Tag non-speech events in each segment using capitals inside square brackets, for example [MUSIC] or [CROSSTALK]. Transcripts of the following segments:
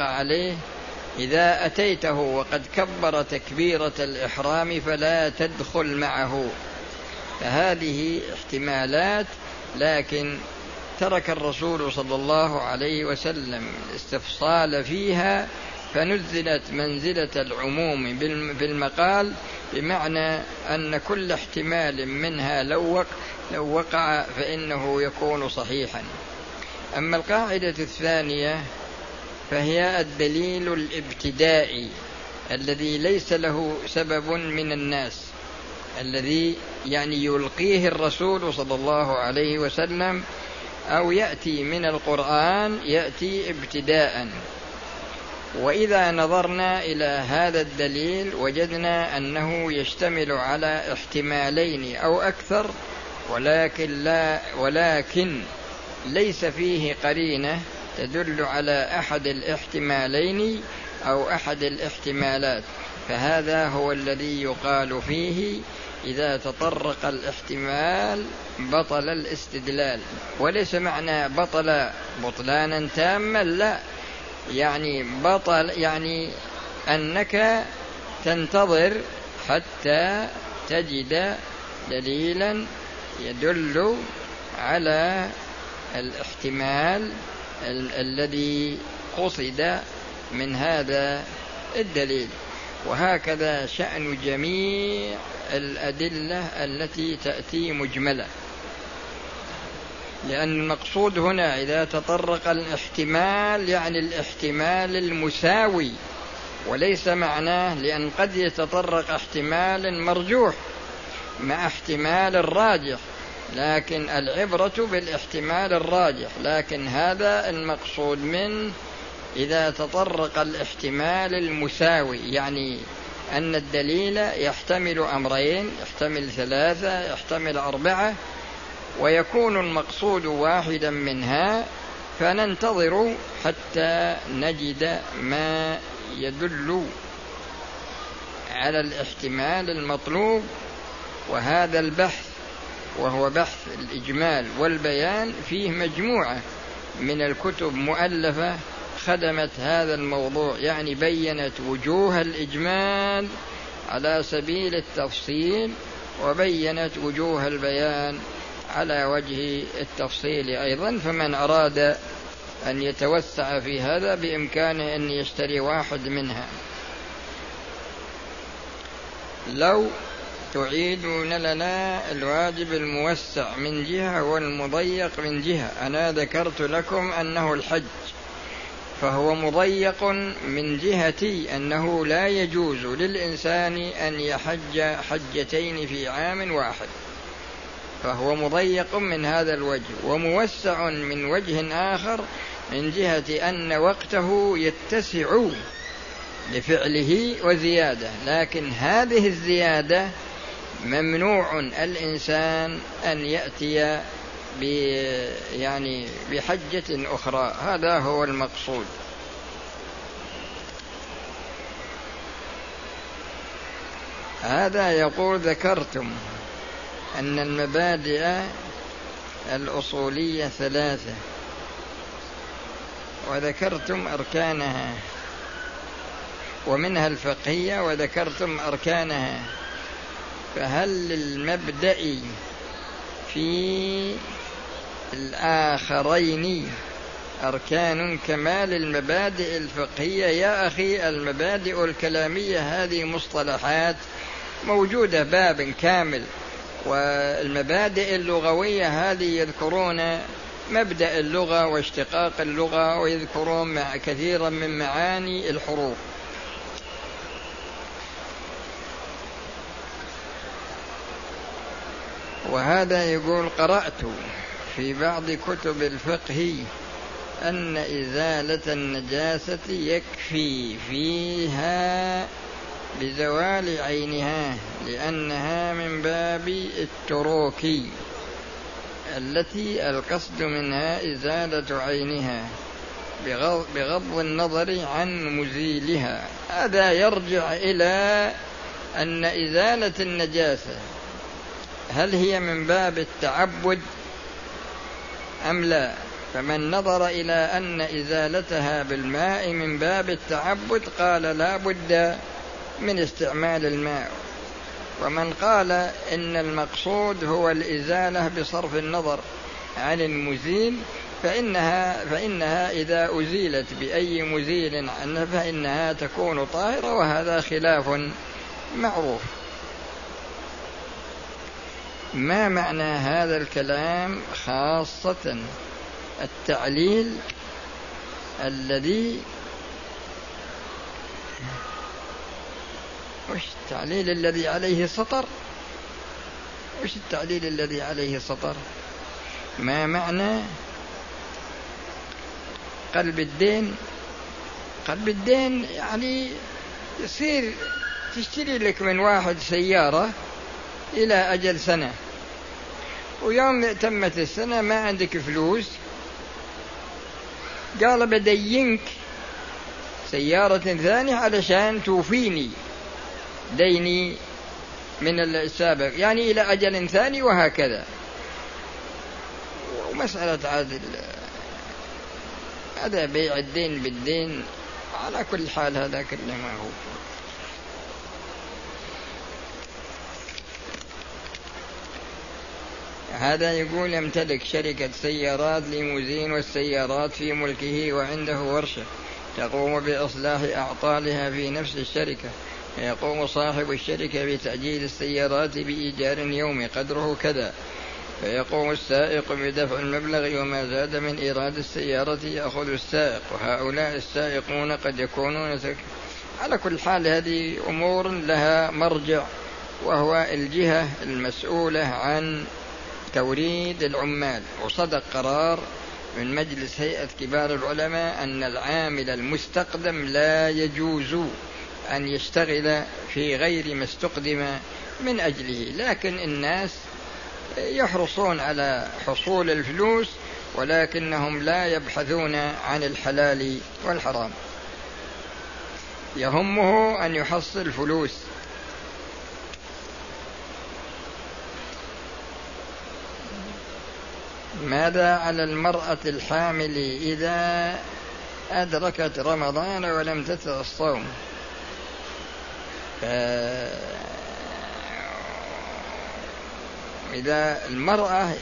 عليه إذا أتيته وقد كبر تكبيرة الإحرام فلا تدخل معه. فهذه احتمالات لكن ترك الرسول صلى الله عليه وسلم الاستفصال فيها فنزلت منزلة العموم بالمقال بمعنى أن كل احتمال منها لو لو وقع فإنه يكون صحيحا. أما القاعدة الثانية فهي الدليل الابتدائي الذي ليس له سبب من الناس الذي يعني يلقيه الرسول صلى الله عليه وسلم أو يأتي من القرآن يأتي ابتداء. وإذا نظرنا إلى هذا الدليل وجدنا أنه يشتمل على احتمالين أو أكثر ولكن لا ولكن ليس فيه قرينة تدل على أحد الاحتمالين أو أحد الاحتمالات فهذا هو الذي يقال فيه إذا تطرق الاحتمال بطل الاستدلال. وليس معنى بطل بطلانا تاما لا. يعني بطل يعني أنك تنتظر حتى تجد دليلا يدل على الاحتمال ال- الذي قصد من هذا الدليل. وهكذا شأن جميع الأدلة التي تأتي مجملة لأن المقصود هنا إذا تطرق الاحتمال يعني الاحتمال المساوي وليس معناه لأن قد يتطرق احتمال مرجوح مع احتمال الراجح. لكن العبرة بالاحتمال الراجح لكن هذا المقصود منه إذا تطرق الاحتمال المساوي يعني أن الدليل يحتمل أمرين يحتمل ثلاثة يحتمل أربعة ويكون المقصود واحدا منها فننتظر حتى نجد ما يدل على الاحتمال المطلوب وهذا البحث وهو بحث الإجمال والبيان فيه مجموعة من الكتب مؤلفة خدمت هذا الموضوع يعني بينت وجوه الإجمال على سبيل التفصيل وبينت وجوه البيان على وجه التفصيل أيضا فمن أراد أن يتوسع في هذا بإمكانه أن يشتري واحد منها. لو تعيدون لنا الواجب الموسع من جهة والمضيق من جهة. أنا ذكرت لكم أنه الحج فهو مضيق من جهة أنه لا يجوز للإنسان أن يحج حجتين في عام واحد فهو مضيق من هذا الوجه وموسع من وجه آخر من جهة أن وقته يتسع لفعله وزيادة. لكن هذه الزيادة ممنوع الإنسان أن يأتي ب يعني بحجة أخرى. هذا هو المقصود. هذا يقول ذكرتم أن المبادئ الأصولية ثلاثة. وذكرتم أركانها. ومنها الفقهية وذكرتم أركانها. فهل للمبدأ في الآخرين أركان كمال المبادئ الفقهية؟ يا أخي المبادئ الكلامية هذه مصطلحات موجودة باب كامل والمبادئ اللغوية هذه يذكرون مبدأ اللغة واشتقاق اللغة ويذكرون كثيرا من معاني الحروف. وهذا يقول قرأت في بعض كتب الفقه أن إزالة النجاسة يكفي فيها بزوال عينها لأنها من باب التروك التي القصد منها إزالة عينها بغض النظر عن مزيلها. هذا يرجع إلى أن إزالة النجاسة هل هي من باب التعبد أم لا؟ فمن نظر إلى أن إزالتها بالماء من باب التعبد قال لا بد من استعمال الماء. ومن قال إن المقصود هو الإزالة بصرف النظر عن المزيل فإنها فإنها إذا أزيلت بأي مزيل عنها فإنها تكون طاهرة وهذا خلاف معروف. ما معنى هذا الكلام خاصة التعليل الذي وش التعليل الذي عليه سطر؟ وش التعليل الذي عليه سطر؟ ما معنى قلب الدين؟ قلب الدين يعني يصير تشتري لك من واحد سيارة إلى أجل سنة. ويوم تمت السنة ما عندك فلوس. قال بدينك سيارة ثانية علشان توفيني. ديني من السابق. يعني إلى أجل ثاني وهكذا. ومسألة عاد هذا بيع الدين بالدين. على كل حال هذا كله ما هو. هذا يقول يمتلك شركة سيارات ليموزين والسيارات في ملكه وعنده ورشة تقوم بإصلاح أعطالها في نفس الشركة. يقوم صاحب الشركة بتأجيل السيارات بإيجار يومي قدره كذا. فيقوم السائق بدفع المبلغ وما زاد من إيراد السيارة يأخذ السائق. وهؤلاء السائقون قد يكونون على كل حال هذه أمور لها مرجع وهو الجهة المسؤولة عن توريد العمال وصدق قرار من مجلس هيئة كبار العلماء أن العامل المستقدم لا يجوز أن يشتغل في غير ما استقدم من أجله. لكن الناس يحرصون على حصول الفلوس ولكنهم لا يبحثون عن الحلال والحرام. يهمه أن يحصل فلوس ماذا على المرأة الحامل إذا أدركت رمضان ولم تتر الصوم؟ إذا المرأة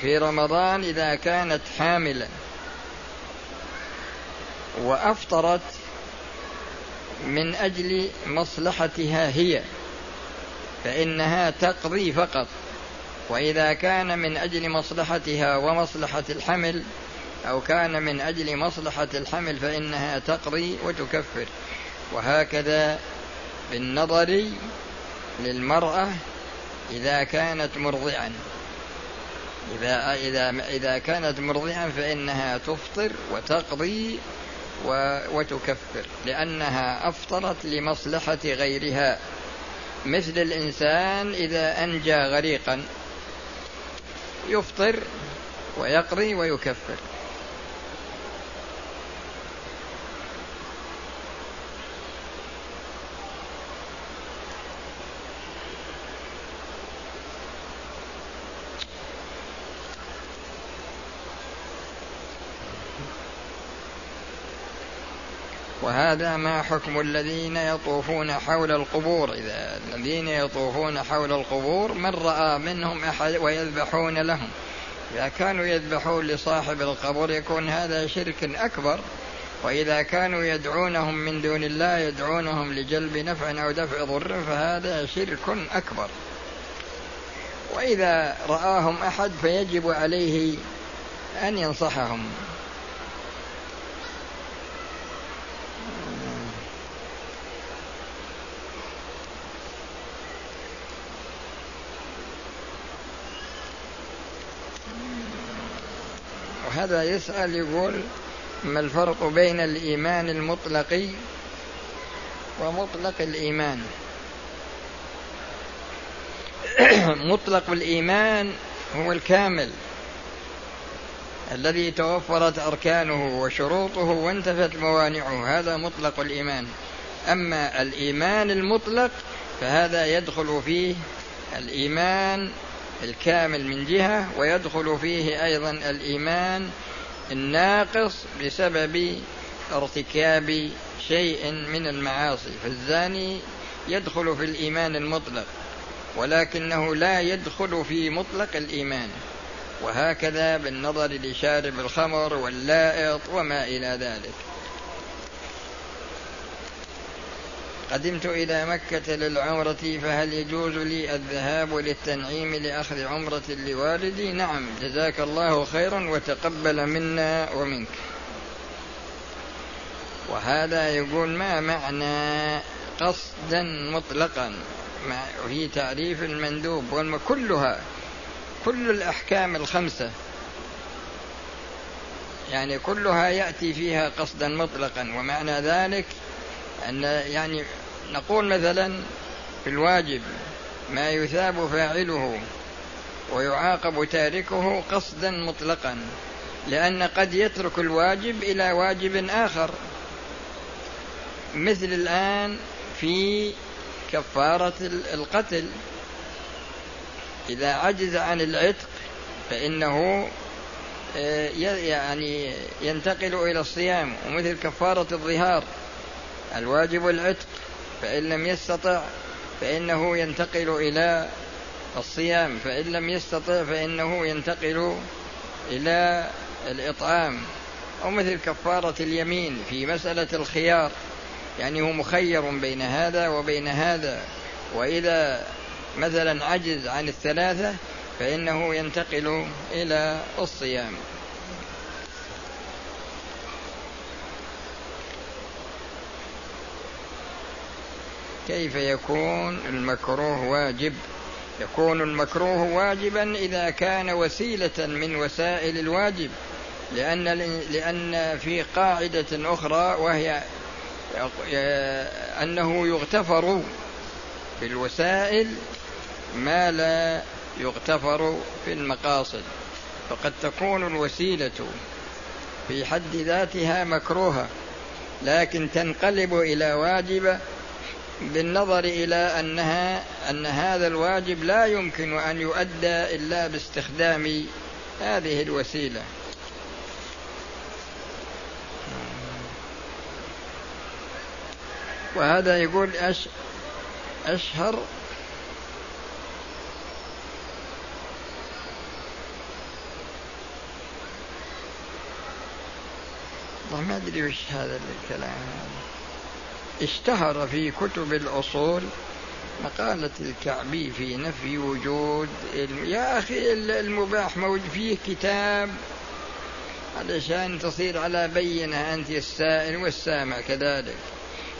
في رمضان إذا كانت حاملا وأفطرت من أجل مصلحتها هي فإنها تقضي فقط. وإذا كان من أجل مصلحتها ومصلحة الحمل أو كان من أجل مصلحة الحمل فإنها تقضي وتكفر. وهكذا بالنظر للمرأة إذا كانت مرضعا. إذا إذا إذا كانت مرضعا فإنها تفطر وتقضي وتكفر لأنها أفطرت لمصلحة غيرها. مثل الإنسان إذا أنجى غريقا. يفطر ويقضي ويكفر. وهذا ما حكم الذين يطوفون حول القبور. إذا الذين يطوفون حول القبور من رأى منهم أحد ويذبحون لهم. إذا كانوا يذبحون لصاحب القبر يكون هذا شرك أكبر. وإذا كانوا يدعونهم من دون الله يدعونهم لجلب نفع أو دفع ضر فهذا شرك أكبر. وإذا رآهم أحد فيجب عليه أن ينصحهم. هذا يسأل يقول ما الفرق بين الإيمان المطلق ومطلق الإيمان؟ [CLEARS THROAT] مطلق الإيمان هو الكامل الذي توفرت أركانه وشروطه وانتفت موانعه هذا مطلق الإيمان. أما الإيمان المطلق فهذا يدخل فيه الإيمان الكامل من جهة ويدخل فيه أيضا الإيمان الناقص بسبب ارتكاب شيء من المعاصي. فالزاني يدخل في الإيمان المطلق ولكنه لا يدخل في مطلق الإيمان. وهكذا بالنظر لشارب الخمر واللائط وما إلى ذلك. قدمت إلى مكة للعمرة فهل يجوز لي الذهاب للتنعيم لأخذ عمرة لوالدي؟ نعم جزاك الله خيرا وتقبل منا ومنك. وهذا يقول ما معنى قصدا مطلقا؟ في تعريف المندوب كلها كل الأحكام الخمسة. يعني كلها يأتي فيها قصدا مطلقا ومعنى ذلك أن يعني نقول مثلا في الواجب ما يثاب فاعله ويعاقب تاركه قصدا مطلقا لأن قد يترك الواجب إلى واجب آخر. مثل الآن في كفارة القتل. إذا عجز عن العتق فإنه آه، يعني ينتقل إلى الصيام ومثل كفارة الظهار الواجب العتق. فإن لم يستطع فإنه ينتقل إلى الصيام. فإن لم يستطع فإنه ينتقل إلى الإطعام. أو مثل كفارة اليمين في مسألة الخيار. يعني هو مخير بين هذا وبين هذا. وإذا مثلا عجز عن الثلاثة فإنه ينتقل إلى الصيام. كيف يكون المكروه واجب؟ يكون المكروه واجبا إذا كان وسيلة من وسائل الواجب لأن لأن في قاعدة أخرى وهي أنه يغتفر بالوسائل ما لا يغتفر في المقاصد. فقد تكون الوسيلة في حد ذاتها مكروهة لكن تنقلب إلى واجبة بالنظر إلى أنها أن هذا الواجب لا يمكن أن يؤدى إلا باستخدام هذه الوسيلة. وهذا يقول أش أشهر والله ما أدري وش هذا الكلام. اشتهر في كتب الأصول مقالة الكعبي في نفي وجود يا أخي المباح موجود فيه كتاب علشان تصير على بينة أنت السائل والسامع كذلك.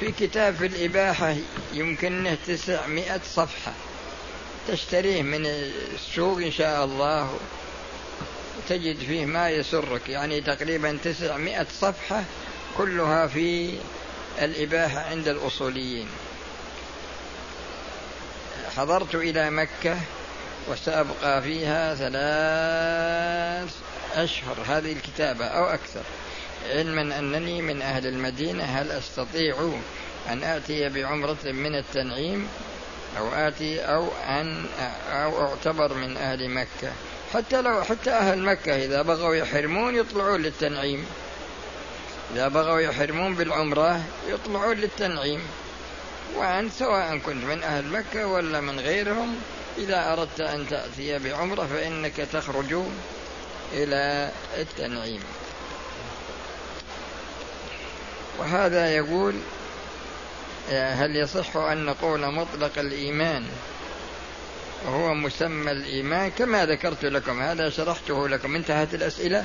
في كتاب في الإباحة يمكنه تسعمائة صفحة تشتريه من السوق إن شاء الله. تجد فيه ما يسرك يعني تقريبا تسعمائة صفحة كلها في الإباحة عند الأصوليين. حضرت إلى مكة وسأبقى فيها ثلاث أشهر. هذه الكتابة أو أكثر. علما أنني من أهل المدينة هل أستطيع أن آتي بعمرة من التنعيم؟ أو آتي أو أن أو أعتبر من أهل مكة. حتى لو حتى أهل مكة إذا بغوا يحرمون يطلعون للتنعيم. إذا بغوا يحرمون بالعمرة يطلعون للتنعيم. وأنت سواء كنت من أهل مكة ولا من غيرهم إذا أردت أن تأتي بعمرة فإنك تخرج إلى التنعيم. وهذا يقول هل يصح أن نقول مطلق الإيمان وهو مسمى الإيمان؟ كما ذكرت لكم هذا شرحته لكم انتهت الأسئلة.